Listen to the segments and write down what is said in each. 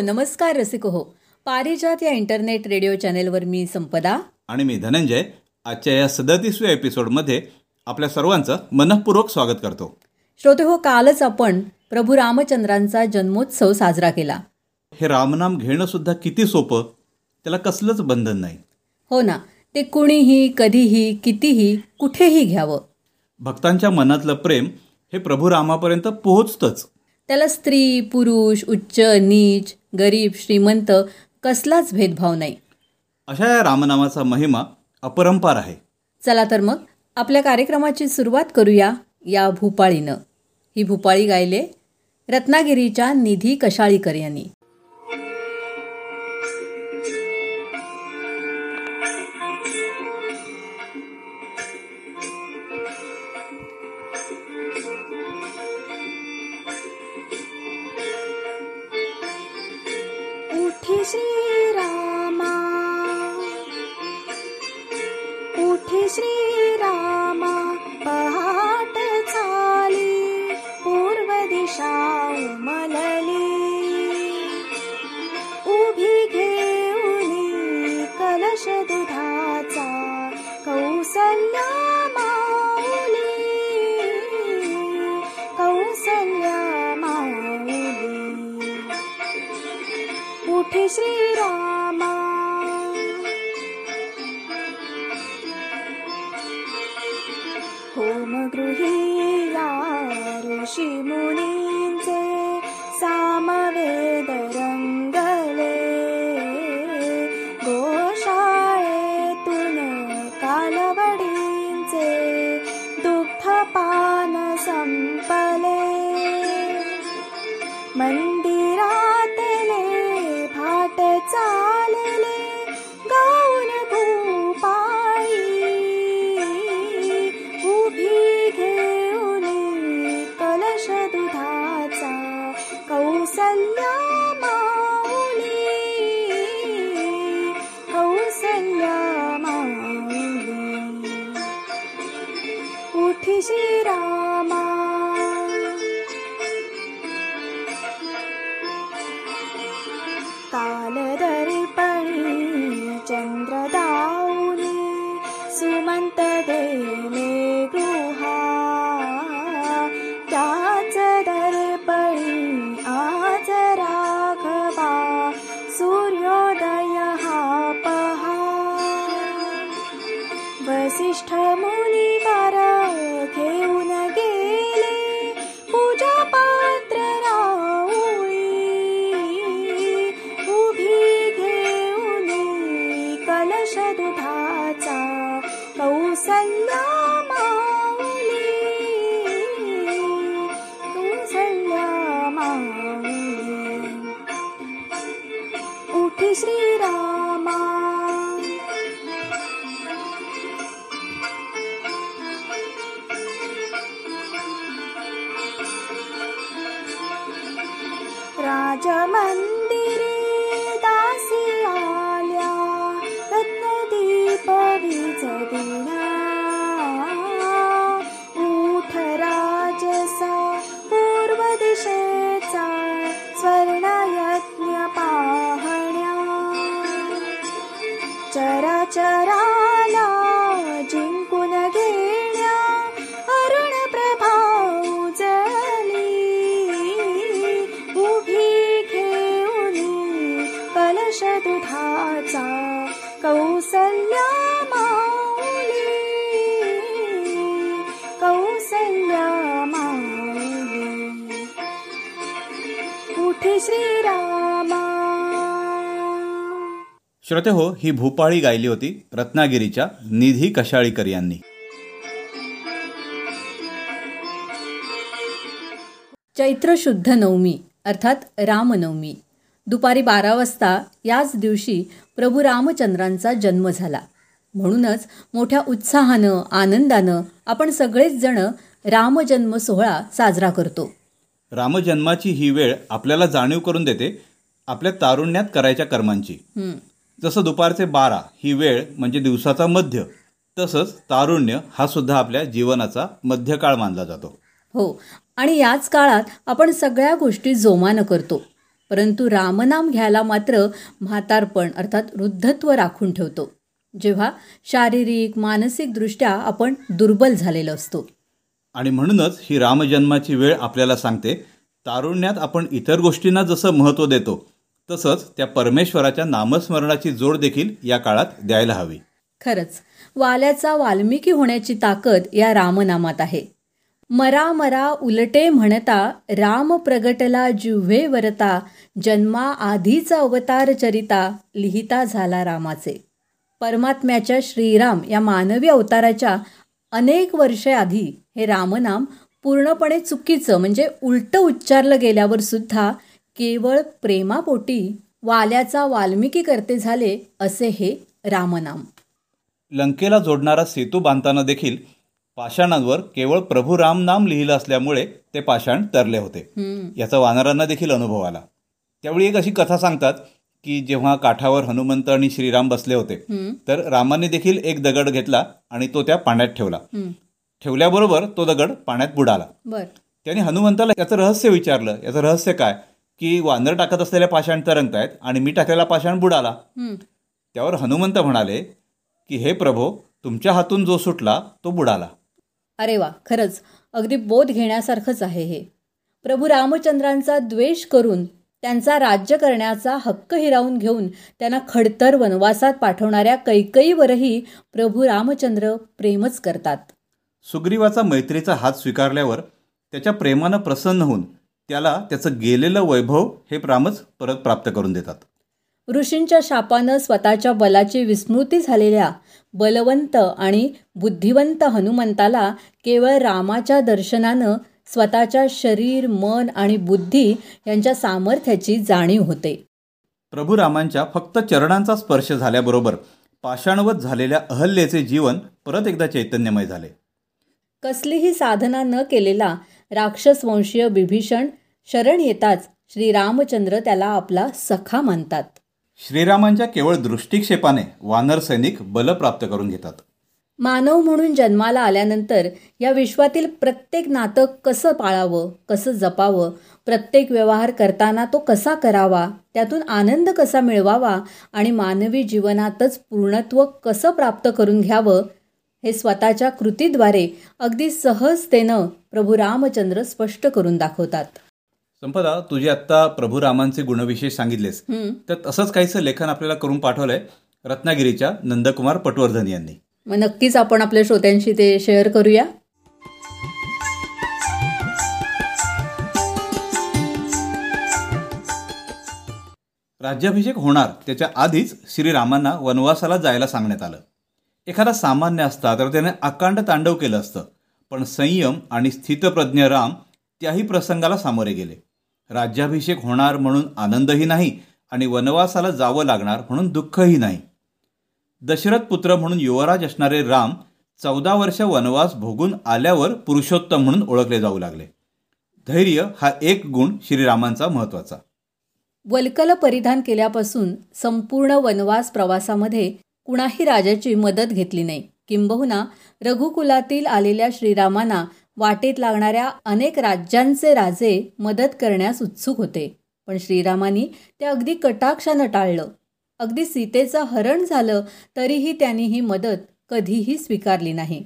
नमस्कार रसिक हो. पारिजात या इंटरनेट रेडिओ चॅनेलवर मी संपदा. आणि मी धनंजय. आजच्या या सदतीसव्या एपिसोडमध्ये आपल्या सर्वांचं मनःपूर्वक स्वागत करतो. श्रोते हो कालच आपण प्रभू रामचंद्रांचा जन्मोत्सव साजरा केला. हे रामनाम घेणं सुद्धा किती सोपं? त्याला कसलंच बंधन नाही. हो ना. ते कुणीही कधीही कितीही कुठेही घ्यावं. भक्तांच्या मनातलं प्रेम हे प्रभू रामापर्यंत पोहोचतंच. त्याला स्त्री पुरुष उच्च नीच गरीब श्रीमंत कसलाच भेदभाव नाही. अशा या रामनामाचा महिमा अपरंपार आहे. चला तर मग आपल्या कार्यक्रमाची सुरुवात करूया या भूपाळीनं. ही भूपाळी गायले रत्नागिरीच्या निधी कशाळीकर यांनी. 序幕 श्रोते हो ही भूपाळी गायली होती रत्नागिरीच्या निधी कशाळीकर यांनी. चैत्र शुद्ध नवमी अर्थात रामनवमी. दुपारी बारा वाजता याच दिवशी प्रभू रामचंद्रांचा जन्म झाला. म्हणूनच मोठ्या उत्साहानं आनंदानं आपण सगळेच जण रामजन्म सोहळा साजरा करतो. रामजन्माची ही वेळ आपल्याला जाणीव करून देते आपल्या तारुण्यात करायच्या कर्मांची. जसं दुपारचे बारा ही वेळ म्हणजे दिवसाचा मध्य तसंच तारुण्य हा सुद्धा आपल्या जीवनाचा मध्यकाळ मानला जातो. हो आणि याच काळात आपण सगळ्या गोष्टी जोमानं करतो. परंतु रामनाम घ्यायला मात्र म्हातारपण अर्थात वृद्धत्व राखून ठेवतो. जेव्हा शारीरिक मानसिकदृष्ट्या आपण दुर्बल झालेलो असतो. आणि म्हणूनच ही रामजन्माची वेळ आपल्याला सांगते तारुण्यात आपण इतर गोष्टींना जसं महत्त्व देतो तसंच त्या परमेश्वराच्या नामस्मरणाची जोड देखील या काळात द्यायला हवी. खरंच वाल्याचा वाल्मिकी होण्याची ताकद या रामनामात आहे. मरा मरा उलटे म्हणता राम प्रगटला जिव्हे वरता जन्मा आधीचा अवतार चरिता लिहिता झाला रामाचे. परमात्म्याच्या श्रीराम या मानवी अवताराच्या अनेक वर्षे आधी हे रामनाम पूर्णपणे चुकीचं म्हणजे उलटं उच्चारलं गेल्यावर सुद्धा केवळ प्रेमापोटी वाल्याचा वाल्मिकी करते झाले असे हे रामनाम. लंकेला जोडणारा सेतू बांधताना देखील पाषाणांवर केवळ प्रभू राम नाम लिहिलं असल्यामुळे ते पाषाण तरले होते. याचा वानरांना देखील अनुभव आला. त्यावेळी एक अशी कथा सांगतात की जेव्हा काठावर हनुमंत आणि श्रीराम बसले होते तर रामाने देखील एक दगड घेतला आणि तो त्या पाण्यात ठेवला. ठेवल्याबरोबर तो दगड पाण्यात बुडाला. त्याने हनुमंताला याचं रहस्य विचारलं. याचं रहस्य काय? की वानर टाकत असलेल्या पाषाण तरंगतायत आणि मी टाकलेला पाषाण बुडाला. त्यावर हनुमंत म्हणाले की हे प्रभो तुमच्या हातून जो सुटला तो बुडाला. अरे वा खरंच. अगदी बोध घेण्यासारखंच आहे हे. प्रभू रामचंद्रांचा द्वेष करून त्यांचा राज्य करण्याचा हक्क हिरावून घेऊन त्यांना खडतर वनवासात पाठवणाऱ्या कैकईवरही प्रभू रामचंद्र प्रेमच करतात. सुग्रीवाचा मैत्रीचा हात स्वीकारल्यावर त्याच्या प्रेमानं प्रसन्न होऊन त्याला त्याचं गेलेलं वैभव हे रामच परत प्राप्त करून देतात. ऋषींच्या शापानं स्वतःच्या बलाची विस्मृती झालेल्या बलवंत आणि बुद्धिवंत हनुमंताला केवळ रामाच्या दर्शनानं स्वतःच्या शरीर मन आणि बुद्धी यांच्या सामर्थ्याची जाणीव होते. प्रभू रामांच्या फक्त चरणांचा स्पर्श झाल्याबरोबर पाषाणवत झालेल्या अहल्येचे जीवन परत एकदा चैतन्यमय झाले. कसलीही साधना न केलेला राक्षस वंशीय बिभीषण शरण येताच श्रीरामचंद्र त्याला आपला सखा मानतात. श्रीरामांच्या केवळ दृष्टिक्षेपाने वानर सैनिक बल प्राप्त करून घेतात. मानव म्हणून जन्माला आल्यानंतर या विश्वातील प्रत्येक नातं कसं पाळावं कसं जपावं प्रत्येक व्यवहार करताना तो कसा करावा त्यातून आनंद कसा मिळवावा आणि मानवी जीवनातच पूर्णत्व कसं प्राप्त करून घ्यावं हे स्वतःच्या कृतीद्वारे अगदी सहजतेनं प्रभू रामचंद्र स्पष्ट करून दाखवतात. संपदा तुझे आत्ता प्रभू रामांचे गुणविशेष सांगितलेस. तर तसंच काहीसं लेखन आपल्याला करून पाठवलंय रत्नागिरीच्या नंदकुमार पटवर्धन यांनी. मग नक्कीच आपण आपल्या श्रोत्यांशी ते शेअर करूया. राज्याभिषेक होणार त्याच्या आधीच श्रीरामांना वनवासाला जायला सांगण्यात आलं. एखादा सामान्य असता तर त्याने अकांड तांडव केलं असतं. पण संयम आणि स्थितप्रज्ञ राम त्याही प्रसंगाला सामोरे गेले. राज्याभिषेक होणार म्हणून आनंदही नाही आणि वनवासाला जावं लागणार म्हणून दुःखही नाही. दशरथ पुत्र म्हणून युवराज असणारे राम चौदा वर्ष वनवास भोगून आल्यावर पुरुषोत्तम म्हणून ओळखले जाऊ लागले. धैर्य हा एक गुण श्रीरामांचा महत्त्वाचा वल्कल परिधान केल्यापासून संपूर्ण वनवास प्रवासामध्ये कुणाही राजाची मदत घेतली नाही. किंबहुना रघुकुलातील आलेल्या श्रीरामांना वाटेत लागणाऱ्या अनेक राज्यांचे राजे मदत करण्यास उत्सुक होते. पण श्रीरामांनी ते अगदी कटाक्षानं टाळलं. अगदी सीतेचं हरण झालं तरीही त्यांनी ही मदत कधीही स्वीकारली नाही.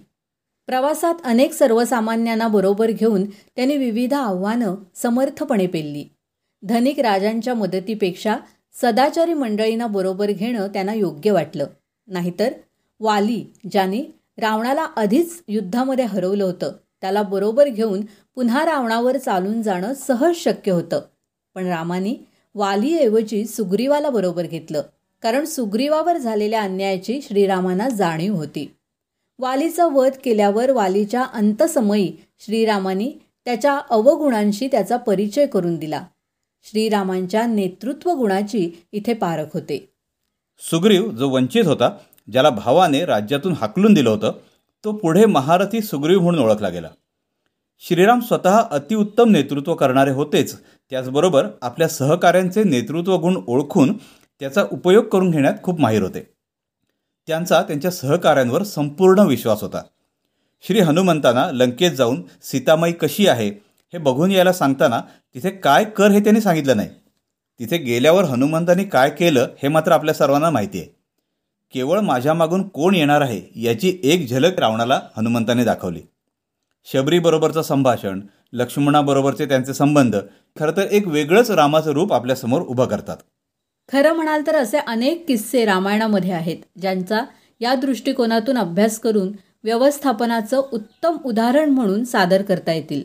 प्रवासात अनेक सर्वसामान्यांना बरोबर घेऊन त्यांनी विविध आव्हानं समर्थपणे पेलली. धनिक राजांच्या मदतीपेक्षा सदाचारी मंडळींना बरोबर घेणं त्यांना योग्य वाटलं. नाहीतर वाली ज्याने रावणाला आधीच युद्धामध्ये हरवलं होतं. त्याला बरोबर घेऊन पुन्हा रावणावर चालून जाणं सहज शक्य होतं. पण रामाने वालीऐवजी सुग्रीवाला बरोबर घेतलं कारण सुग्रीवावर झालेल्या अन्यायाची श्रीरामांना जाणीव होती. वालीचा वध केल्यावर वालीच्या अंतसमयी श्रीरामांनी त्याच्या अवगुणांशी त्याचा परिचय करून दिला. श्रीरामांच्या नेतृत्व गुणाची इथे पारख होते. सुग्रीव जो वंचित होता ज्याला भावाने राज्यातून हाकलून दिलं होतं तो पुढे महारथी सुग्रीव म्हणून ओळखला गेला. श्रीराम स्वतः अतिउत्तम नेतृत्व करणारे होतेच. त्याचबरोबर आपल्या सहकाऱ्यांचे नेतृत्व गुण ओळखून त्याचा उपयोग करून घेण्यात खूप माहीर होते. त्यांचा त्यांच्या सहकाऱ्यांवर संपूर्ण विश्वास होता. श्री हनुमंतांना लंकेत जाऊन सीतामाई कशी आहे हे बघून यायला सांगताना तिथे काय कर हे त्यांनी सांगितलं नाही. तिथे गेल्यावर हनुमंतांनी काय केलं हे मात्र आपल्या सर्वांना माहिती आहे. केवळ माझ्या मागून कोण येणार आहे याची एक झलक रावणाला हनुमंताने दाखवली. शबरीबरोबरचं संभाषण लक्ष्मणाबरोबरचे त्यांचे संबंध खरं तर एक वेगळंच रामाचं रूप आपल्यासमोर उभं करतात. खरं म्हणाल तर असे अनेक किस्से रामायणामध्ये आहेत ज्यांचा या दृष्टिकोनातून अभ्यास करून व्यवस्थापनाचं उत्तम उदाहरण म्हणून सादर करता येतील.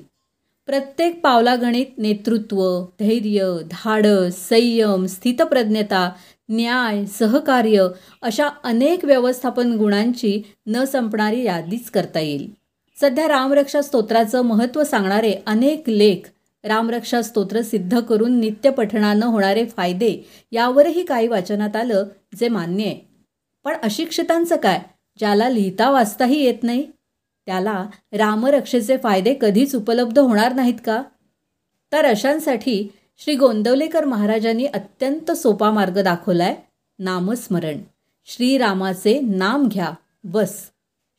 प्रत्येक पावलागणित नेतृत्व धैर्य धाडस संयम स्थितप्रज्ञता न्याय सहकार्य अशा अनेक व्यवस्थापन गुणांची न संपणारी यादीच करता येईल. सध्या रामरक्षा स्तोत्राचं महत्त्व सांगणारे अनेक लेख रामरक्षा स्तोत्र सिद्ध करून नित्यपठणानं होणारे फायदे यावरही काही वाचनात आलं जे मान्य आहे. पण अशिक्षितांचं काय? ज्याला लिहिता वाचताही येत नाही? त्याला रामरक्षेचे फायदे कधीच उपलब्ध होणार नाहीत का? तर अशांसाठी श्री गोंदवलेकर महाराजांनी अत्यंत सोपा मार्ग दाखवलाय नामस्मरण. श्रीरामाचे नाम घ्या बस.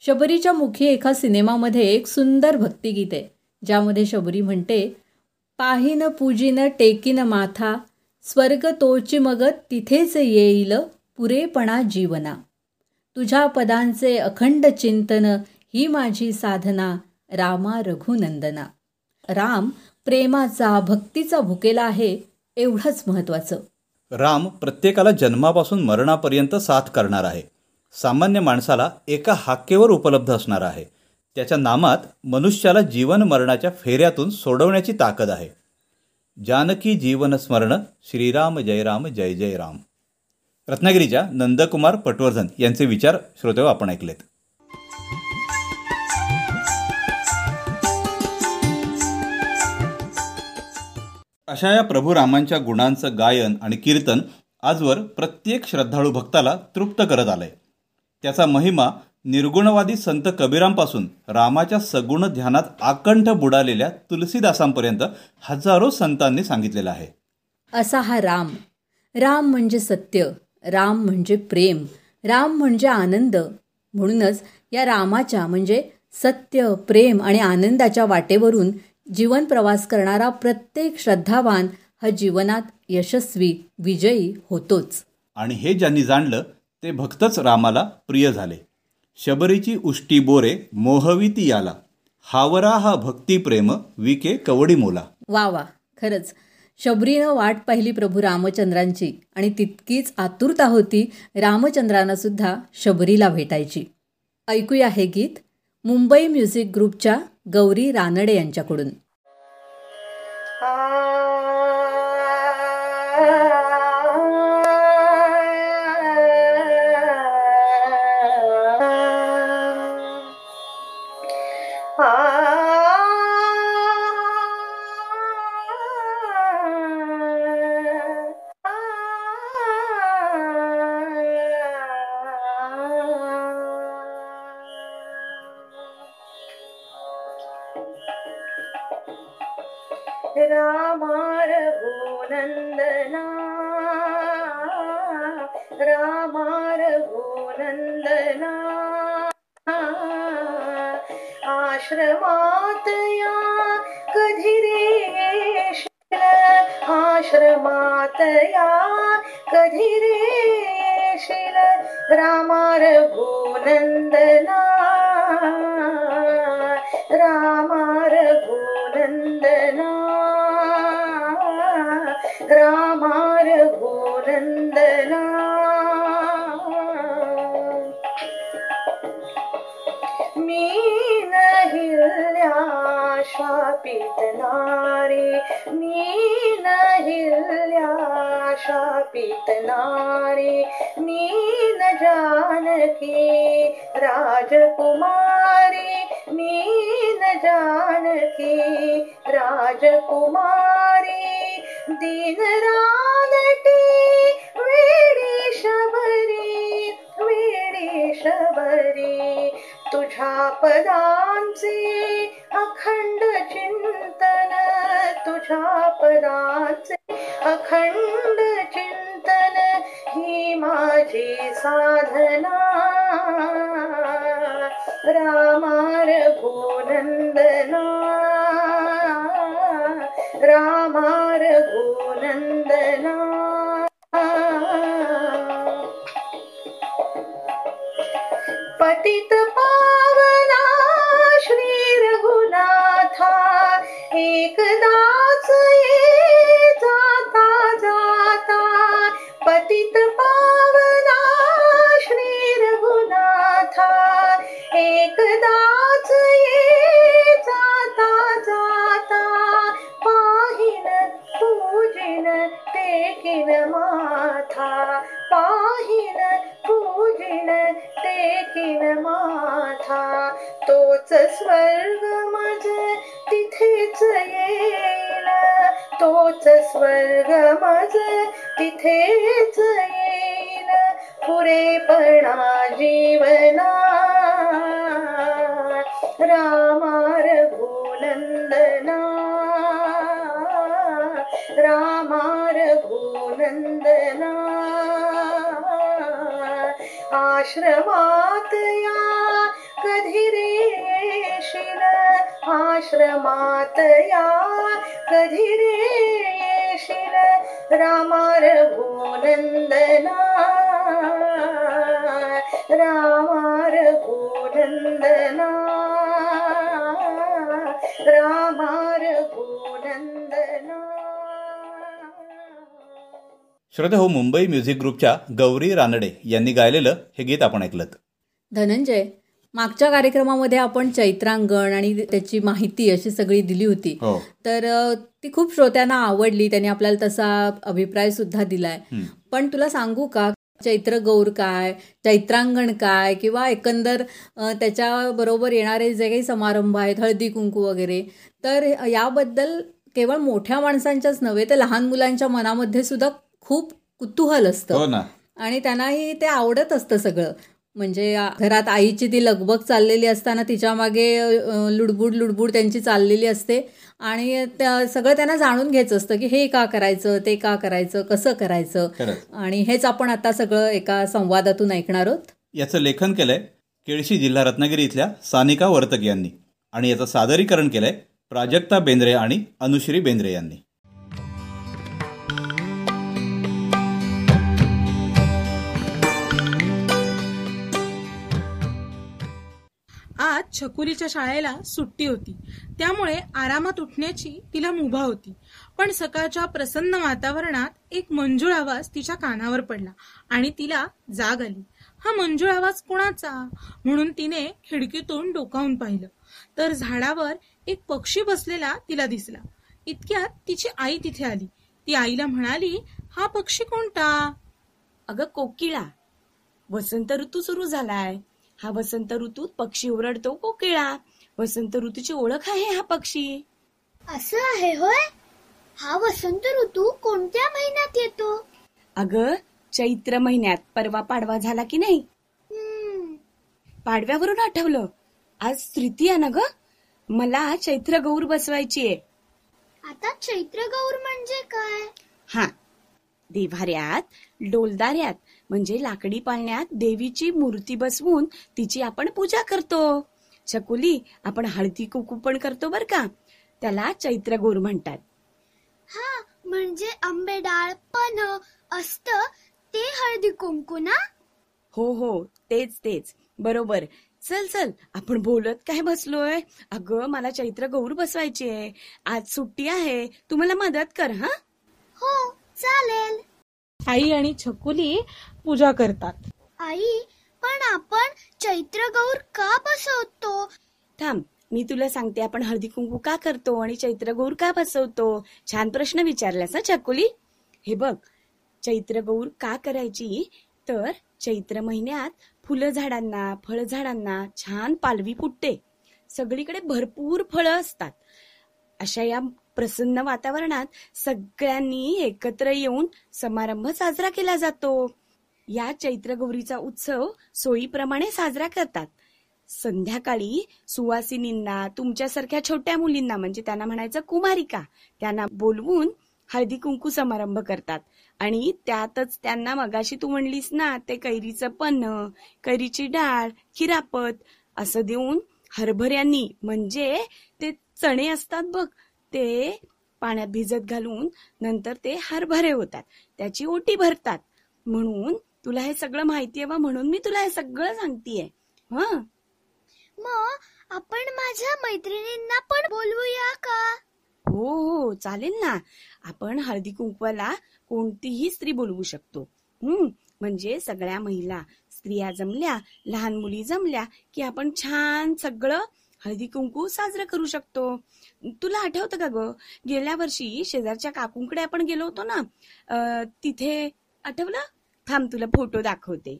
शबरीच्या मुखी एका सिनेमामध्ये एक सुंदर भक्तिगीत आहे ज्यामध्ये शबरी म्हणते पाहिन पूजिन टेकीन माथा स्वर्ग तोची मगत तिथेच येईल पुरेपणा जीवना. तुझ्या पदांचे अखंड चिंतन ही माझी साधना रामा रघुनंदना. राम प्रेमाचा भक्तीचा भुकेला आहे एवढंच महत्त्वाचं राम प्रत्येकाला जन्मापासून मरणापर्यंत साथ करणार आहे. सामान्य माणसाला एका हाकेवर उपलब्ध असणार आहे. त्याच्या नामात मनुष्याला जीवन मरणाच्या फेऱ्यातून सोडवण्याची ताकद आहे. जानकी जीवन स्मरण श्रीराम जय राम जय जय राम. रत्नागिरीच्या नंदकुमार पटवर्धन यांचे विचार श्रोते आपण ऐकलेत. अशा या प्रभू रामांच्या गुणांचं गायन आणि कीर्तन आजवर प्रत्येक श्रद्धाळू भक्ताला तृप्त करत आलंय. त्याचा महिमा निर्गुणवादी संत कबीरांपासून रामाच्या सगुण ध्यानात आकंठ बुडालेल्या तुलसीदासांपर्यंत हजारो संतांनी सांगितलेला आहे. असा हा राम. राम म्हणजे सत्य राम म्हणजे प्रेम राम म्हणजे आनंद. म्हणूनच या रामाच्या म्हणजे सत्य प्रेम आणि आनंदाच्या वाटेवरून जीवन प्रवास करणारा प्रत्येक श्रद्धावान हा जीवनात यशस्वी विजयी होतोच. आणि हे ज्यांनी जाणलं ते भक्तच रामाला प्रिय झाले. शबरीची उष्टी बोरे मोहविती याला. हावरा हा भक्ती प्रेम विके कवडी मोला. वा वा खरंच. शबरीनं वाट पाहिली प्रभू रामचंद्रांची आणि तितकीच आतुरता होती रामचंद्रांना सुद्धा शबरीला भेटायची. ऐकूया हे गीत मुंबई म्युझिक ग्रुपच्या गौरी रानडे यांच्याकडून. पीत नारी मीन हिल् शा पीत नारी मीन जानकी राजकुारी मीन जानकी राजकुमरी दीनरा विडिशबरी विडिशबरि तुझ्या पदांचे अखंड चिंतन तुझ्या पदांचे अखंड चिंतन ही माझी साधना. रामार भूनंदना रामा पतित पावना श्री रघुनाथा एकदा टेकिन माथा तोच स्वर्ग मज तिथेच येईल. तोच स्वर्ग मज तिथेच येईल. पुरेपणा जीवना रामा आश्रमात या. कधी रेशील आश्रमात या. कधी रेशील रामा रघुनंदना रामा रघुनंदना रामा श्रोते हो मुंबई म्युझिक ग्रुपच्या गौरी रानडे यांनी गायलेलं हे गीत आपण ऐकलं धनंजय मागच्या कार्यक्रमामध्ये आपण चैत्रांगण आणि त्याची माहिती अशी सगळी दिली होती. हो. तर ती खूप श्रोत्यांना आवडली त्यांनी आपल्याला तसा अभिप्राय सुद्धा दिलाय. पण तुला सांगू का चैत्र गौर काय चैत्रांगण काय किंवा एकंदर अ, त्याच्याबरोबर येणारे जे काही समारंभ आहेत हळदी कुंकू वगैरे तर याबद्दल केवळ मोठ्या माणसांच्याच नव्हे तर लहान मुलांच्या मनामध्ये सुद्धा खूप कुतूहल असतं. हो ना. आणि त्यांनाही ते आवडत असतं सगळं. म्हणजे घरात आईची ती लगबग चाललेली असताना तिच्यामागे लुडबुड लुडबुड त्यांची चाललेली असते. आणि त्या- सगळं त्यांना जाणून घ्यायचं असतं की हे का करायचं ते का करायचं कसं करायचं. आणि हेच आपण आता सगळं एका संवादातून ऐकणार आहोत. याचं लेखन केलंय केळशी जिल्हा रत्नागिरी इथल्या सानिका वर्तक यांनी. आणि याचं सादरीकरण केलंय प्राजक्ता बेंद्रे आणि अनुश्री बेंद्रे यांनी. छकुलीच्या शाळेला सुट्टी होती. त्यामुळे आरामात उठण्याची तिला मुभा होती. पण सकाळच्या प्रसन्न वातावरणात एक मंजूळ आवाज तिच्या कानावर पडला आणि तिला जाग आली. हा मंजूळ आवाज कोणाचा? म्हणून तिने खिडकीतून डोकावून पाहिलं. तर झाडावर एक पक्षी बसलेला तिला दिसला. इतक्यात तिची आई तिथे आली. ती आईला म्हणाली हा पक्षी कोणता? अगं कोकिळा. वसंत ऋतू सुरू झालाय. हा वसंत ऋतूत पक्षी ओरडतो कोकिळा वसंत ऋतूची ओळख आहे हा पक्षी. असं आहे होय? हा वसंत ऋतू कोणत्या महिन्यात येतो? अगं चैत्र महिन्यात परवा पाडवा झाला की नाही? पाडव्यावरून आठवलं. आज तृतीया ना ग? मला चैत्र गौर बसवायची आहे. आता चैत्र गौर म्हणजे काय? हा. देव्हाऱ्यात डोलदाऱ्यात म्हणजे लाकडी पाळण्यात देवीची मूर्ती बसवून तिची आपण पूजा करतो. शकुली आपण हळदी कुकू पण करतो बर का? त्याला चैत्र गौर म्हणतात. हा म्हणजे आंबे डाळ पण असत ते हळदी कुंकू ना? हो हो तेच तेच. बरोबर. चल चल आपण बोलत काय बसलोय? अगं मला चैत्र गौर बसवायची आहे आज सुट्टी आहे. तू मला मदत कर हा? हो चालेल. आई आणि छकुली पूजा करतात. आई पण आपण चैत्र गौर का बसवतो? थांब मी तुला सांगते आपण हळदी कुंकू का करतो आणि चैत्र गौर का बसवतो? छान प्रश्न विचारलास ना चकुली हे बघ चैत्र गौर का करायची? तर चैत्र महिन्यात फुलं झाडांना फळ झाडांना छान पालवी फुटते. सगळीकडे भरपूर फळं असतात. अशा या प्रसन्न वातावरणात सगळ्यांनी एकत्र येऊन समारंभ साजरा केला जातो. या चैत्र गौरीचा उत्सव सोयीप्रमाणे साजरा करतात. संध्याकाळी सुवासिनींना तुमच्यासारख्या छोट्या मुलींना म्हणजे त्यांना म्हणायचं कुमारिका त्यांना बोलवून हळदी कुंकू समारंभ करतात. आणि त्यातच त्यांना मगाशी तू म्हणलीस ना ते कैरीचं पन्न कैरीची डाळ खिरापत असं देऊन हरभऱ्यांनी म्हणजे ते चणे असतात बघ ते पाण्यात भिजत घालून नंतर ते हरभरे होतात. त्याची ओटी भरतात. म्हणून तुला हे सगळं माहितीये बा म्हणून मी तुला हे सगळं सांगतेय. हा? मग आपण माझ्या मैत्रिणींना पण बोलवूया का? हो हो चालेल ना. आपण हळदी कुंकवाला कोणतीही स्त्री बोलवू शकतो. हम्म म्हणजे सगळ्या महिला स्त्रिया जमल्या लहान मुली जमल्या की आपण छान सगळं हळदी कुंकू साजरं करू शकतो. तुला आठवतं का ग? गेल्या वर्षी शेजारच्या काकूंकडे आपण गेलो होतो ना तिथे आठवलं? थांब तुला फोटो दाखवते.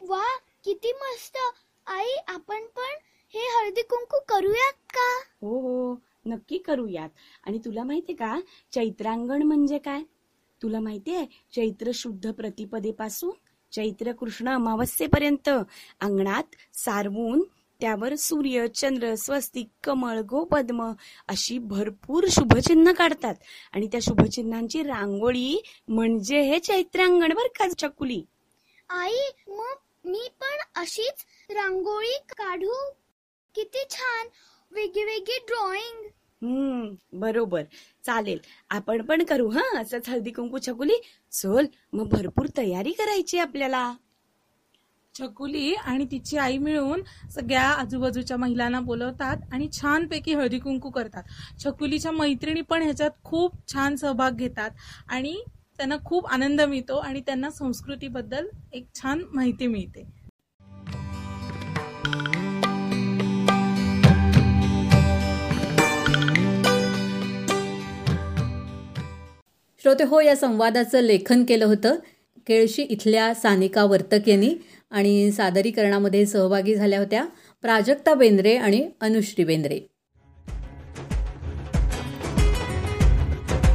वा किती मस्त. आई आपण पण हे हळदी कुंकू करूयात का? हो हो नक्की करूयात. आणि तुला माहितीये का चैत्रांगण म्हणजे काय? तुला माहितीये चैत्र शुद्ध प्रतिपदेपासून चैत्र कृष्ण अमावस्येपर्यंत अंगणात सारवून त्यावर सूर्य चंद्र स्वस्तिक कमळ गोपद्म अशी भरपूर शुभचिन्ह काढतात. आणि त्या शुभचिन्हांची रांगोळी म्हणजे हे चैत्रांगण बर का चकुली. आई मग मी पण अशीच रांगोळी काढू. किती छान. वेगळी ड्रॉइंग हम्म बरोबर. चालेल. आपण पण करू हा? असंच हळदी कुंकू छकुली चल मग भरपूर तयारी करायची आपल्याला. छकुली आणि तिची आई मिळून सगळ्या आजूबाजूच्या महिलांना बोलवतात आणि छानपैकी हळदी कुंकू करतात. छकुलीच्या मैत्रिणी पण ह्याच्यात खूप छान सहभाग घेतात आणि त्यांना खूप आनंद मिळतो आणि त्यांना संस्कृतीबद्दल एक छान माहिती मिळते. श्रोते हो या संवादाचं लेखन केलं होतं केळशी इथल्या सानिका वर्तक यांनी. आणि सादरीकरणामध्ये सहभागी झाल्या होत्या प्राजक्ता बेंद्रे आणि अनुश्री बेंद्रे.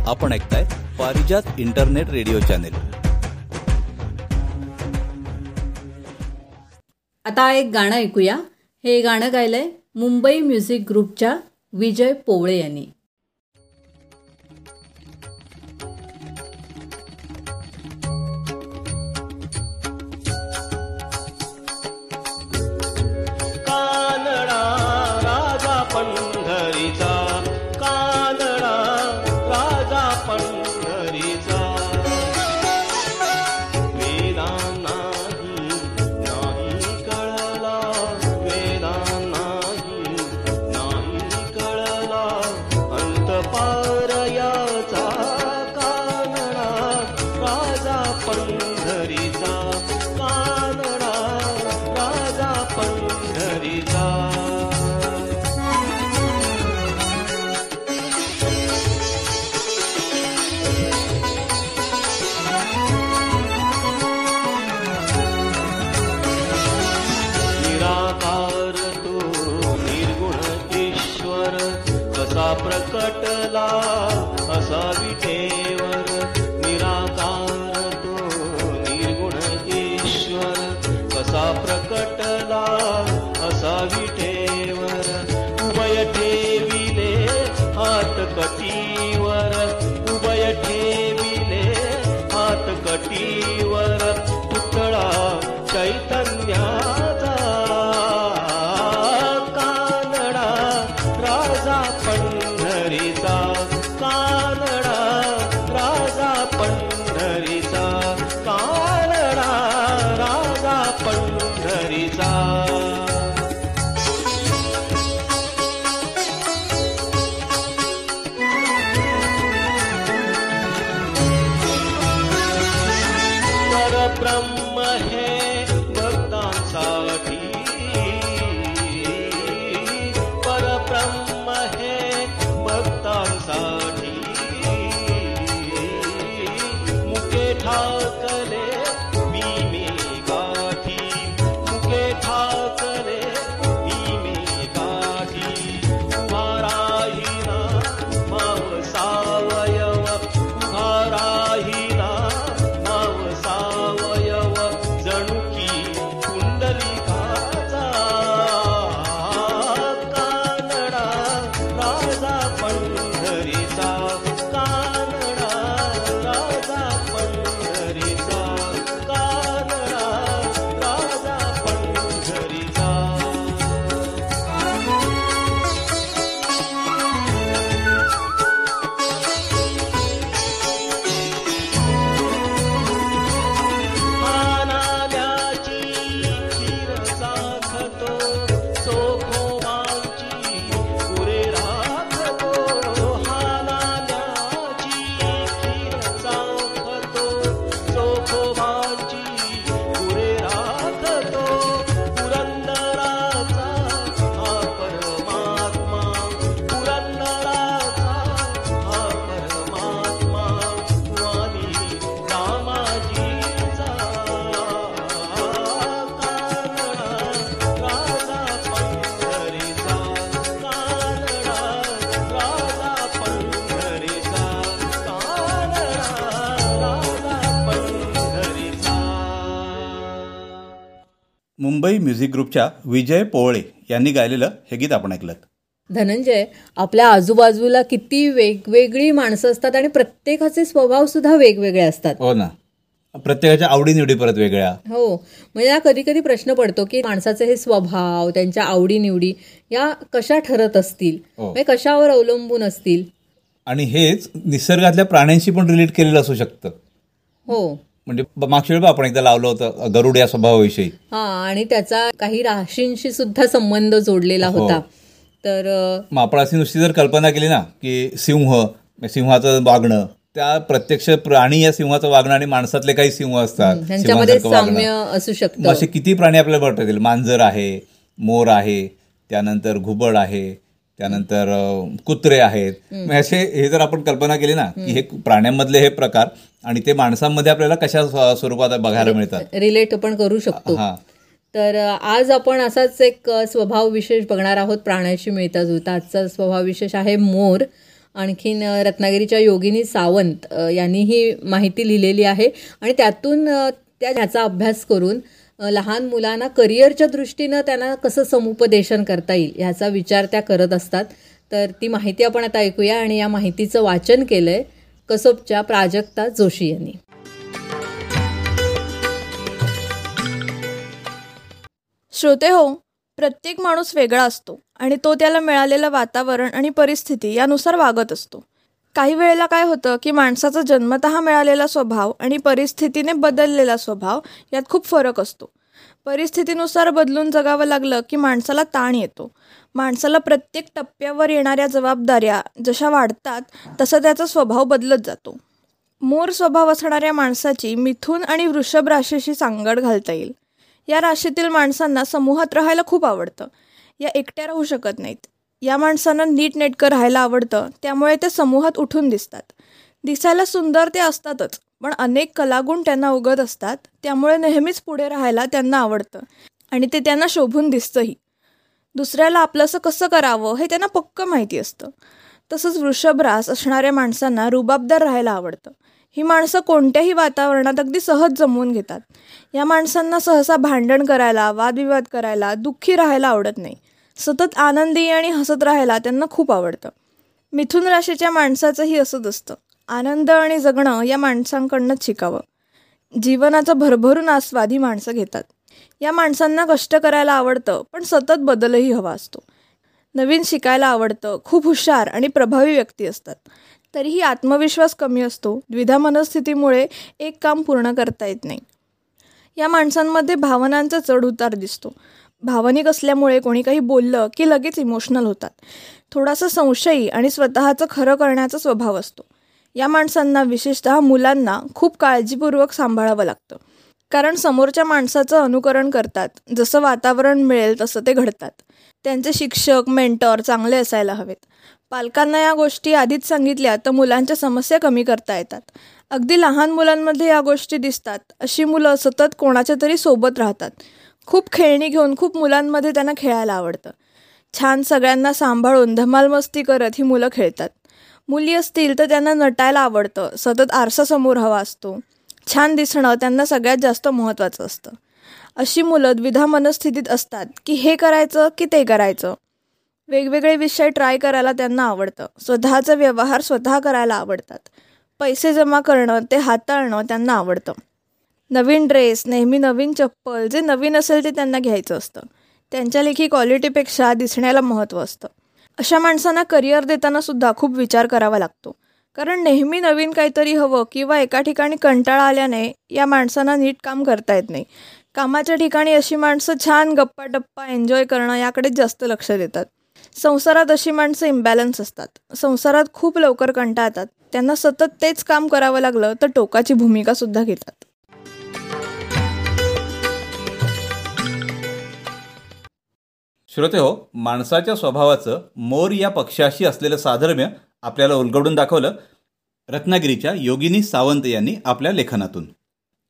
आपण ऐकताय पारिजात इंटरनेट रेडिओ चॅनेल. आता एक गाणं ऐकूया. हे गाणं गायलंय मुंबई म्युझिक ग्रुपच्या विजय पोवळे यांनी. हात म्युझिक ग्रुपच्या विजय पोवळे यांनी गायलेलं हे गीत आपण ऐकलं धनंजय आपल्या आजूबाजूला किती वेगवेगळी माणसं असतात आणि प्रत्येकाचे स्वभाव सुद्धा वेगवेगळे असतात. हो ना. प्रत्येकाच्या आवडीनिवडी परत वेगळ्या. हो. म्हणजे कधी कधी प्रश्न पडतो की माणसाचे हे स्वभाव त्यांच्या आवडीनिवडी या कशा ठरत असतील? हो. म्हणजे कशावर अवलंबून असतील? आणि हेच निसर्गातल्या प्राण्यांशी पण रिलेट केलेलं असू शकतं. हो. म्हणजे मागच्या वेळी आपण एकदा लावलं होतं गरुड या स्वभावाविषयी हा आणि त्याचा काही राशींशी सुद्धा संबंध जोडलेला हो. होता तर मग आपण अशी नुसती जर कल्पना केली ना की सिंह सिंहाचं वागणं त्या प्रत्यक्ष प्राणी या सिंहाचं वागणं आणि माणसातले काही सिंह असतात वागणं. साम्य असू शकतं असे किती प्राणी आपल्याला येतील मांजर आहे मोर आहे त्यानंतर घुबड आहे त्यानंतर कुत्रे आहेत. असे हे जर आपण कल्पना केली ना की हे प्राण्यांमधले हे प्रकार आणि ते माणसांमध्ये आपल्याला कशा स्व- स्वरूपात बघायला मिळतात? रिलेट पण करू शकतो. हा. तर आज आपण असाच एक स्वभाव विशेष बघणार आहोत प्राण्याशी मिळता जुळता. आजचा स्वभाव विशेष आहे मोर. आणखीन रत्नागिरीच्या योगिनी सावंत यांनी ही माहिती लिहिलेली आहे. आणि त्यातून त्या ह्याचा अभ्यास करून लहान मुलांना करिअरच्या दृष्टीनं त्यांना कसं समुपदेशन करता येईल ह्याचा विचार त्या करत असतात. तर ती माहिती आपण आता ऐकूया आणि या माहितीचं वाचन केलंय कसोबच्या प्राजक्ता जोशी यांनी. श्रोते हो प्रत्येक माणूस वेगळा असतो आणि तो त्याला मिळालेलं वातावरण आणि परिस्थिती यानुसार वागत असतो. काही वेळेला काय होतं की माणसाचा जन्मतः मिळालेला स्वभाव आणि परिस्थितीने बदललेला स्वभाव यात खूप फरक असतो. परिस्थितीनुसार बदलून जगावं लागलं की माणसाला ताण येतो. माणसाला प्रत्येक टप्प्यावर येणाऱ्या जबाबदाऱ्या जशा वाढतात तसा त्याचा स्वभाव बदलत जातो. मोर स्वभाव असणाऱ्या माणसाची मिथून आणि वृषभ राशीशी सांगड घालता येईल. या राशीतील माणसांना समूहात राहायला खूप आवडतं. या एकट्या राहू शकत नाहीत. या माणसांना नीटनेटकं राहायला आवडतं. त्यामुळे ते समूहात उठून दिसतात. दिसायला सुंदर ते असतातच पण अनेक कलागुण त्यांना उगत असतात. त्यामुळे नेहमीच पुढे राहायला त्यांना आवडतं आणि ते त्यांना शोभून दिसतंही. दुसऱ्याला आपलंसं कसं करावं हे त्यांना पक्क माहिती असतं. तसंच वृषभरास असणाऱ्या माणसांना रुबाबदार राहायला आवडतं. ही माणसं कोणत्याही वातावरणात अगदी सहज जमवून घेतात. या माणसांना सहसा भांडण करायला वादविवाद करायला दुःखी राहायला आवडत नाही. सतत आनंदी आणि हसत राहायला त्यांना खूप आवडतं. मिथुन राशीच्या माणसाचंही असंच असतं. आनंद आणि जगणं या माणसांकडनंच शिकावं. जीवनाचा भरभरून आस्वाद ही माणसं घेतात. या माणसांना कष्ट करायला आवडतं पण सतत बदलही हवा असतो. नवीन शिकायला आवडतं खूप हुशार आणि प्रभावी व्यक्ती असतात. तरीही आत्मविश्वास कमी असतो. द्विधा मनस्थितीमुळे एक काम पूर्ण करता येत नाही. या माणसांमध्ये भावनांचा चढ उतार दिसतो. भावनिक असल्यामुळे कोणी काही बोललं की लगेच इमोशनल होतात. थोडासा संशयी आणि स्वतःचं खरं करण्याचा स्वभाव असतो. या माणसांना विशेषतः मुलांना खूप काळजीपूर्वक सांभाळावं लागतं. कारण समोरच्या माणसाचं अनुकरण करतात. जसं वातावरण मिळेल तसं ते घडतात. त्यांचे शिक्षक मेंटर चांगले असायला हवेत. पालकांना या गोष्टी आधीच सांगितल्या तर मुलांच्या समस्या कमी करता येतात. अगदी लहान मुलांमध्ये या गोष्टी दिसतात. अशी मुलं सतत कोणाच्या तरी सोबत राहतात. खूप खेळणी घेऊन खूप मुलांमध्ये त्यांना खेळायला आवडतं. छान सगळ्यांना सांभाळून धमालमस्ती करत ही मुलं खेळतात. मुली असतील तर त्यांना नटायला आवडतं सतत आरसा समोर हवा असतो. छान दिसणं त्यांना सगळ्यात जास्त महत्त्वाचं असतं. अशी मुलं द्विधा मनस्थितीत असतात की हे करायचं की ते करायचं. वेगवेगळे विषय ट्राय करायला त्यांना आवडतं. स्वतःचा व्यवहार स्वतः करायला आवडतात. पैसे जमा करणं ते हाताळणं त्यांना आवडतं. नवीन ड्रेस नेहमी नवीन चप्पल जे नवीन असेल ते त्यांना घ्यायचं असतं. त्यांच्या लेखी क्वालिटीपेक्षा दिसण्याला महत्त्व असतं. अशा माणसांना करिअर देताना सुद्धा खूप विचार करावा लागतो. कारण नेहमी नवीन काहीतरी हवं किंवा एका ठिकाणी कंटाळा आल्याने या माणसांना नीट काम करता येत नाही. कामाच्या ठिकाणी अशी माणसं छान गप्पा टप्पा एन्जॉय करणं याकडेच जास्त लक्ष देतात. संसारात अशी माणसं इम्बॅलन्स असतात. संसारात खूप लवकर कंटाळतात त्यांना सतत तेच काम करावं लागलं तर टोकाची भूमिकासुद्धा घेतात. श्रोते हो माणसाच्या स्वभावाचं मोर या पक्षाशी असलेलं साधर्म्य आपल्याला उलगडून दाखवलं रत्नागिरीच्या योगिनी सावंत यांनी आपल्या लेखनातून.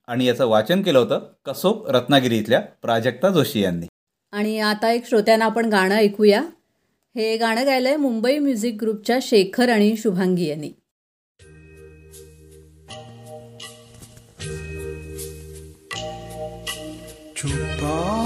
आणि याचं वाचन केलं होतं कसोब रत्नागिरी इथल्या प्राजक्ता जोशी यांनी. आणि आता एक श्रोत्यांना आपण गाणं ऐकूया. हे गाणं गायलंय मुंबई म्युझिक ग्रुपच्या शेखर आणि शुभांगी यांनी. छुपा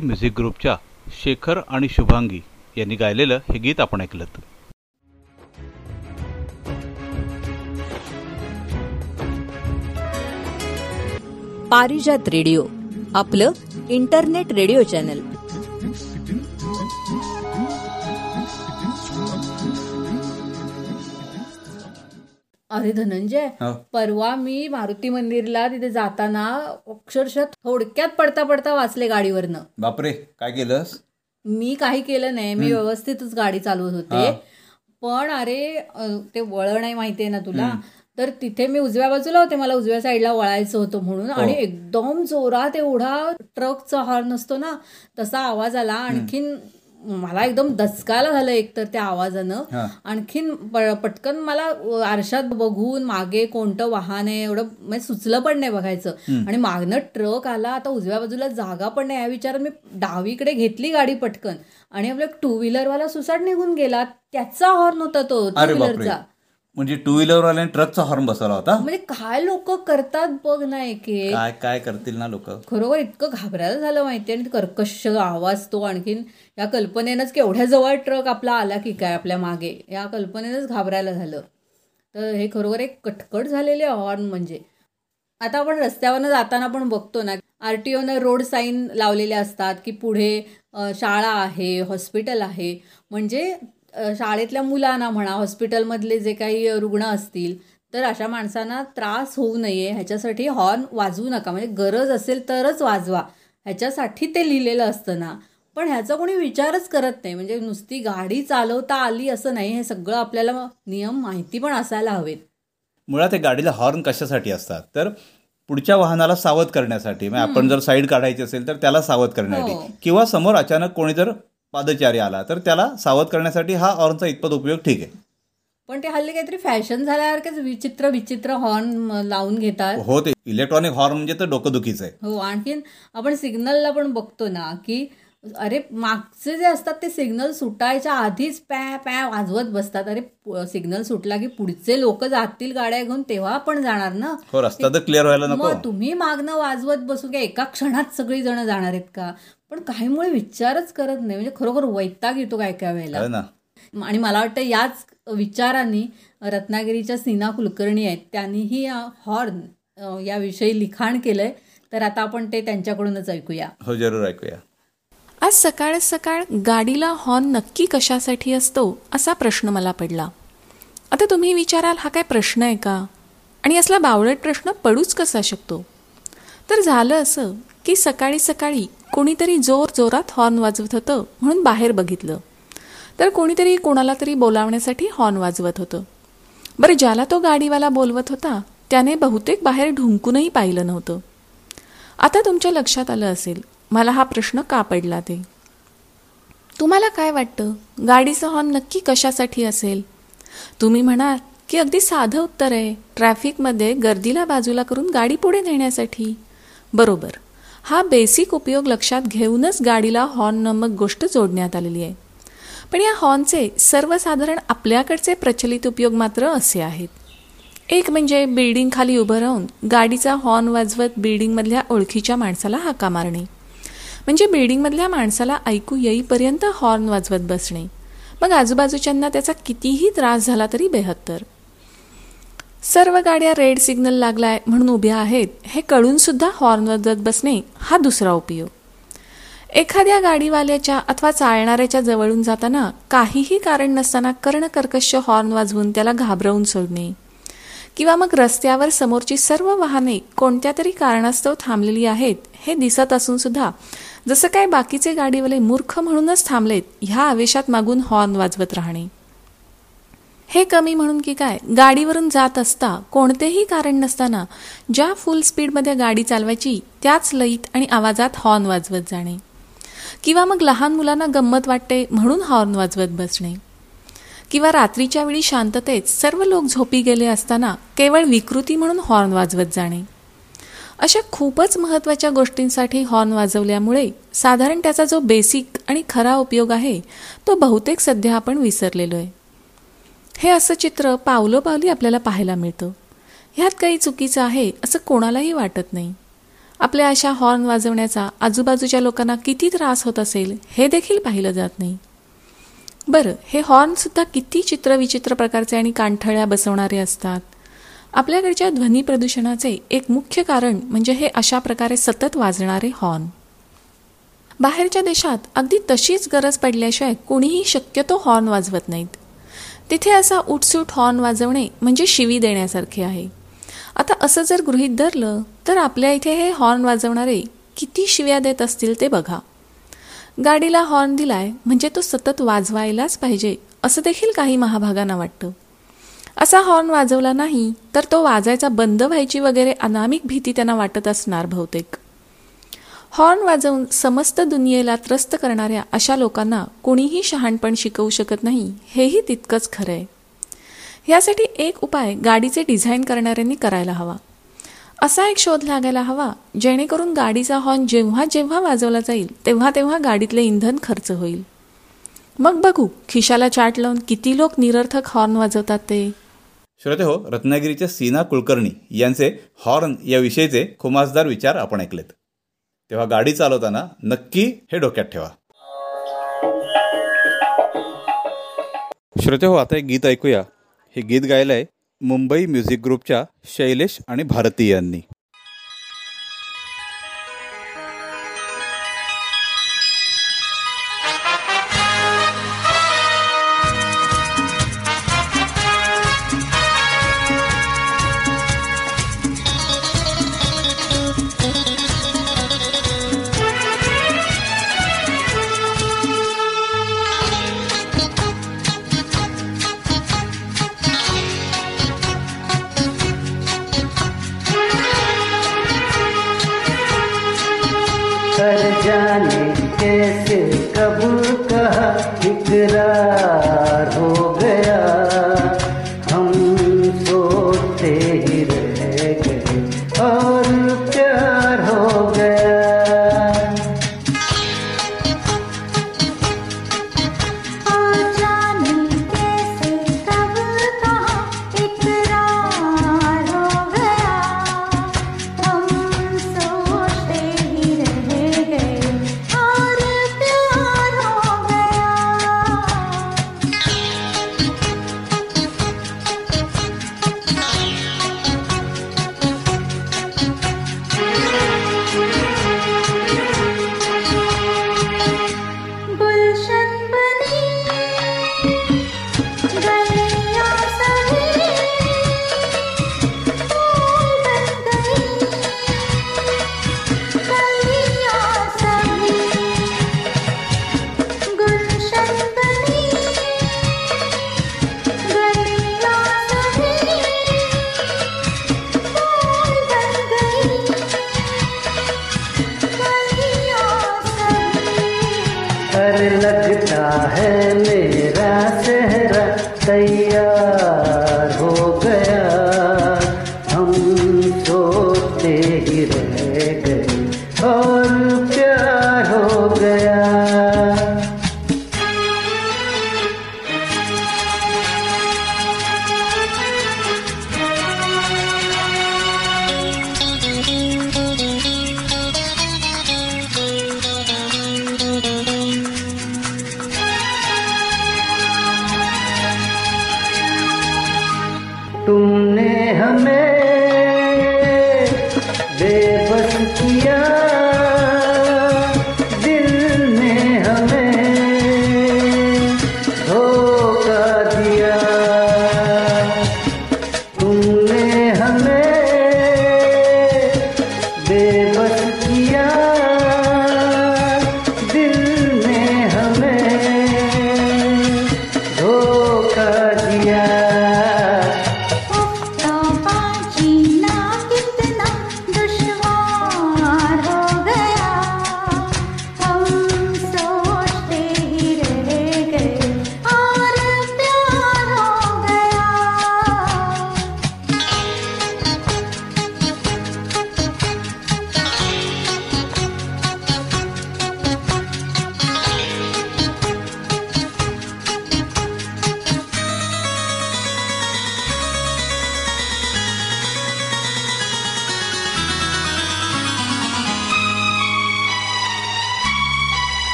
मुंबई म्युझिक ग्रुपच्या शेखर आणि शुभांगी यांनी गायलेलं हे गीत आपण ऐकलं पारिजात रेडिओ आपलं इंटरनेट रेडिओ चॅनल. अरे धनंजय हो. परवा मी मारुती मंदिरला तिथे जाताना अक्षरशः थोडक्यात पडता पडता वाचले गाडीवरनं. बापरे काय केलंस? मी काही केलं नाही मी व्यवस्थितच गाडी चालवत होते. पण अरे ते वळण आहे माहितीये ना तुला? तर तिथे मी उजव्या बाजूला होते मला उजव्या साईडला वळायचं होतं म्हणून. आणि एकदम जोरात एवढा ट्रकचा हॉर्न असतो ना तसा आवाज आला. आणखीन मला एकदम दचकायला झालं एकतर त्या आवाजानं. आणखीन पटकन मला आरशात बघून मागे कोणतं वाहन आहे एवढं म्हणजे सुचलं पण नाही बघायचं. आणि मागनं ट्रक आला आता उजव्या बाजूला जागा पण नाही. या विचारात मी डावीकडे घेतली गाडी पटकन. आणि आपला टू व्हीलरवाला सुसाट निघून गेला. त्याचा हॉर्न होता तो टू व्हीलरचा म्हणजे टू व्हीलरवाल्याने ट्रकचा हॉर्न बसवला होता. म्हणजे काय लोक करतात बघ ना एक. एक काय काय करतील ना लोक? खरोखर इतकं घाबरायला झालं माहितीये आणि कर्कश आवाज तो आणखीन या कल्पनेनंच केवढ्या जवळ ट्रक आपला आला की काय आपल्या मागे. या कल्पनेनंच घाबरायला झालं. तर हे खरोखर एक कटकट झालेले हॉर्न म्हणजे. आता आपण रस्त्यावरनं जाताना पण बघतो ना आर टी ओनं रोड साईन लावलेले असतात की पुढे शाळा आहे हॉस्पिटल आहे. म्हणजे शाळेतल्या मुलांना म्हणा हॉस्पिटलमधले जे काही रुग्ण असतील तर अशा माणसांना त्रास होऊ नये. ह्याच्यासाठी हॉर्न वाजवू नका. म्हणजे गरज असेल तरच वाजवा. ह्याच्यासाठी ते लिहिलेलं असतं ना. पण ह्याचा कोणी विचारच करत नाही. म्हणजे नुसती गाडी चालवता आली असं नाही. हे सगळं आपल्याला नियम माहिती पण असायला हवेत. मुळात हे गाडीला हॉर्न कशासाठी असतात? तर पुढच्या वाहनाला सावध करण्यासाठी. म्हणजे आपण जर साईड काढायची असेल तर त्याला सावध हो. करण्यासाठी किंवा समोर अचानक कोणी जर पादचारी आला तर त्याला सावध करण्यासाठी हा हॉर्नचा इतपत उपयोग ठीक आहे. पण ते हल्ली काहीतरी फॅशन झाल्यासारखेच विचित्र विचित्र हॉर्न लावून घेतात. हो ते इलेक्ट्रॉनिक हॉर्न म्हणजे तर डोकंदुखीचं आहे. हो आणखीन आपण सिग्नलला पण बघतो ना की अरे मागचे जे असतात ते सिग्नल सुटायच्या आधीच पॅ पॅ वाजवत बसतात. अरे सिग्नल सुटला की पुढचे लोक जातील गाड्या घेऊन तेव्हा आपण जाणार ना? हो रस्ता तर क्लिअर व्हायला नको. तुम्ही मागणं वाजवत बसू का एका क्षणात सगळी जण जाणार आहेत का? पण काहीमुळे विचारच करत नाही. म्हणजे खरोखर वैताग येतो काय काय वेळेला. हो आणि मला वाटतं याच विचारांनी रत्नागिरीच्या सीना कुलकर्णी आहेत त्यांनीही हॉर्न याविषयी लिखाण केलंय. तर आता आपण ते त्यांच्याकडूनच ऐकूया. हो जरूर ऐकूया. आज सकाळ सकाळ गाडीला हॉर्न नक्की कशासाठी असतो असा प्रश्न मला पडला. आता तुम्ही विचाराल हा काय प्रश्न आहे का? आणि असला बावळट प्रश्न पडूच कसा शकतो? तर झालं असं की सकाळी सकाळी कोणीतरी जोर जोरात हॉर्न वाजवत होतं म्हणून बाहेर बघितलं. तर कोणीतरी कोणाला तरी बोलावण्यासाठी हॉर्न वाजवत होतं. बरं ज्याला तो गाडीवाला बोलवत होता त्याने बहुतेक बाहेर ढुंकूनही पाहिलं नव्हतं. आता तुमच्या लक्षात आलं असेल मला हा प्रश्न का पडला ते? तुम्हाला काय वाटतं? गाडीचं हॉर्न नक्की कशासाठी असेल? तुम्ही म्हणाल की अगदी साधं उत्तर आहे ट्रॅफिकमध्ये गर्दीला बाजूला करून गाडी पुढे नेण्यासाठी. बरोबर. हा बेसिक उपयोग लक्षात घेऊनच गाडीला हॉर्न नामक गोष्ट जोडण्यात आलेली आहे. पण या हॉर्नचे सर्वसाधारण आपल्याकडचे प्रचलित उपयोग मात्र असे आहेत. एक म्हणजे बिल्डिंग खाली उभं राहून गाडीचा हॉर्न वाजवत बिल्डिंगमधल्या ओळखीच्या माणसाला हाका मारणे. म्हणजे बिल्डिंगमधल्या माणसाला ऐकू येईपर्यंत हॉर्न वाजवत बसणे. मग आजूबाजूच्यांना त्याचा कितीही त्रास झाला तरी बेहत्तर. सर्व गाड्या रेड सिग्नल लागलाय म्हणून उभ्या आहेत हे कळून सुद्धा हॉर्न वाजवत बसणे हा दुसरा उपयोग. एखाद्या गाडीवाल्याच्या अथवा चालणाऱ्याच्या जवळून जाताना काहीही कारण नसताना कर्णकर्कश हॉर्न वाजवून त्याला घाबरवून सोडणे. किंवा मग रस्त्यावर समोरची सर्व वाहने कोणत्या तरी कारणास्तव थांबलेली आहेत हे दिसत असून सुद्धा जसं काय बाकीचे गाडीवाले मूर्ख म्हणूनच थांबलेत ह्या आवेशात मागून हॉर्न वाजवत राहणे. हे कमी म्हणून की काय गाडीवरून जात असता कोणतेही कारण नसताना ज्या फुल स्पीडमध्ये गाडी चालवायची त्याच लईत आणि आवाजात हॉर्न वाजवत जाणे. किंवा मग लहान मुलांना गंमत वाटते म्हणून हॉर्न वाजवत बसणे. किंवा रात्रीच्या वेळी शांततेत सर्व लोक झोपी गेले असताना केवळ विकृती म्हणून हॉर्न वाजवत जाणे. अशा खूपच महत्त्वाच्या गोष्टींसाठी हॉर्न वाजवल्यामुळे साधारण त्याचा जो बेसिक आणि खरा उपयोग आहे तो बहुतेक सध्या आपण विसरलेलो आहे हे असं चित्र पावलोपावली आपल्याला पाहायला मिळतं. ह्यात काही चुकीचं आहे असं कोणालाही वाटत नाही. आपल्या अशा हॉर्न वाजवण्याचा आजूबाजूच्या लोकांना किती त्रास होत असेल हे देखील पाहिलं जात नाही. बरं हे हॉर्नसुद्धा किती चित्रविचित्र प्रकारचे आणि कांठळ्या बसवणारे असतात? आपल्याकडच्या ध्वनी प्रदूषणाचे एक मुख्य कारण म्हणजे हे अशा प्रकारे सतत वाजणारे हॉर्न बाहेरच्या देशात अगदी तशीच गरज पडल्याशिवाय कोणीही शक्यतो हॉर्न वाजवत नाहीत. तिथे असा उठसूट हॉर्न वाजवणे म्हणजे शिवी देण्यासारखे आहे. आता असं जर गृहीत धरलं तर आपल्या इथे हे हॉर्न वाजवणारे किती शिव्या देत असतील ते बघा. गाडीला हॉर्न दिलाय म्हणजे तो सतत वाजवायलाच पाहिजे असं देखील काही महाभागांना वाटतं. असा हॉर्न वाजवला नाही तर तो वाजायचा बंद व्हायची वगैरे अनामिक भीती त्यांना वाटत असणार बहुतेक. हॉर्न वाजवून समस्त दुनियेला त्रस्त करणाऱ्या अशा लोकांना कोणीही शहाणपण शिकवू शकत नाही हेही तितकंच खरं आहे यासाठी एक उपाय गाडीचे डिझाईन करणाऱ्यांनी करायला हवा. असा एक शोध लागायला हवा जेणेकरून गाडीचा हॉर्न जेव्हा जेव्हा वाजवला जाईल तेव्हा तेव्हा गाडीतले इंधन खर्च होईल. मग बघू खिशाला चाट लावून किती लोक निरर्थक हॉर्न वाजवतात ते. श्रोते हो रत्नागिरीच्या सीना कुलकर्णी यांचे हॉर्न या विषयीचे खुमासदार विचार आपण ऐकलेत. तेव्हा गाडी चालवताना नक्की हे डोक्यात ठेवा. श्रोते हो आता एक गीत ऐकूया. हे गीत गायलं आहे मुंबई म्युझिक ग्रुपच्या शैलेश आणि भारती यांनी.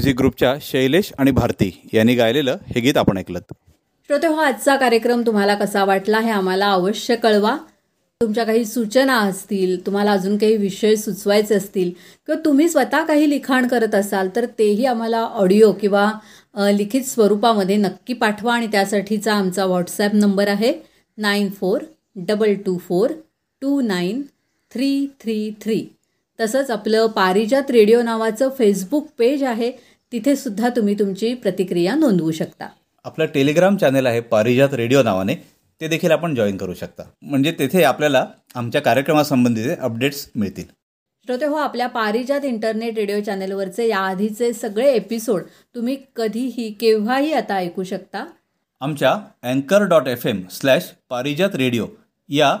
म्युझिक ग्रुपच्या शैलेश आणि भारती यांनी गायलेलं हे गीत आपण ऐकलं श्रोते हो आजचा कार्यक्रम तुम्हाला कसा वाटला हे आम्हाला अवश्य कळवा. तुमच्या काही सूचना असतील तुम्हाला अजून काही विषय सुचवायचे असतील किंवा तुम्ही स्वतः काही लिखाण करत असाल तर तेही आम्हाला ऑडिओ किंवा लिखित स्वरूपामध्ये नक्की पाठवा आणि त्यासाठीचा आमचा व्हॉट्सॲप नंबर आहे nine four double two four two nine three three three. तसंच आपलं पारिजात रेडिओ नावाचं फेसबुक पेज आहे तिथे सुद्धा तुम्ही तुमची प्रतिक्रिया नोंदवू शकता. आपलं टेलिग्राम चॅनल आहे पारिजात रेडिओ नावाने. ते देखील आपण जॉईन करू शकता. म्हणजे तेथे आपल्याला आमच्या कार्यक्रमासंबंधीचे अपडेट्स मिळतील. श्रोते हो आपल्या पारिजात इंटरनेट रेडिओ चॅनेलवरचे याआधीचे सगळे एपिसोड तुम्ही कधीही केव्हाही आता ऐकू शकता. आमच्या अँकर dot F M slash Parijat radio या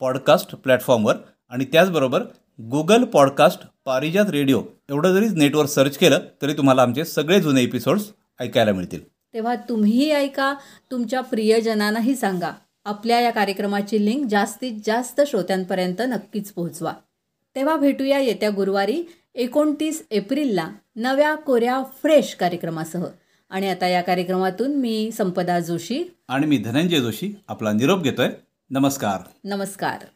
पॉडकास्ट प्लॅटफॉर्मवर आणि त्याचबरोबर गुगल पॉडकास्ट पारिजात रेडिओ. एवढं जरी नेटवर सर्च केलं तरी तुम्हाला आमचे सगळे जुने एपिसोड्स ऐकायला मिळतील. तेव्हा तुम्हीही ऐका तुमच्या प्रियजनांनाही सांगा. आपल्या या कार्यक्रमाची लिंक जास्तीत जास्त श्रोत्यांपर्यंत नक्कीच पोहोचवा. तेव्हा भेटूया येत्या गुरुवारी एकोणतीस एप्रिलला नव्या कोऱ्या फ्रेश कार्यक्रमासह. आणि आता या कार्यक्रमातून मी संपदा जोशी. आणि मी धनंजय जोशी आपला निरोप घेतोय. नमस्कार. नमस्कार.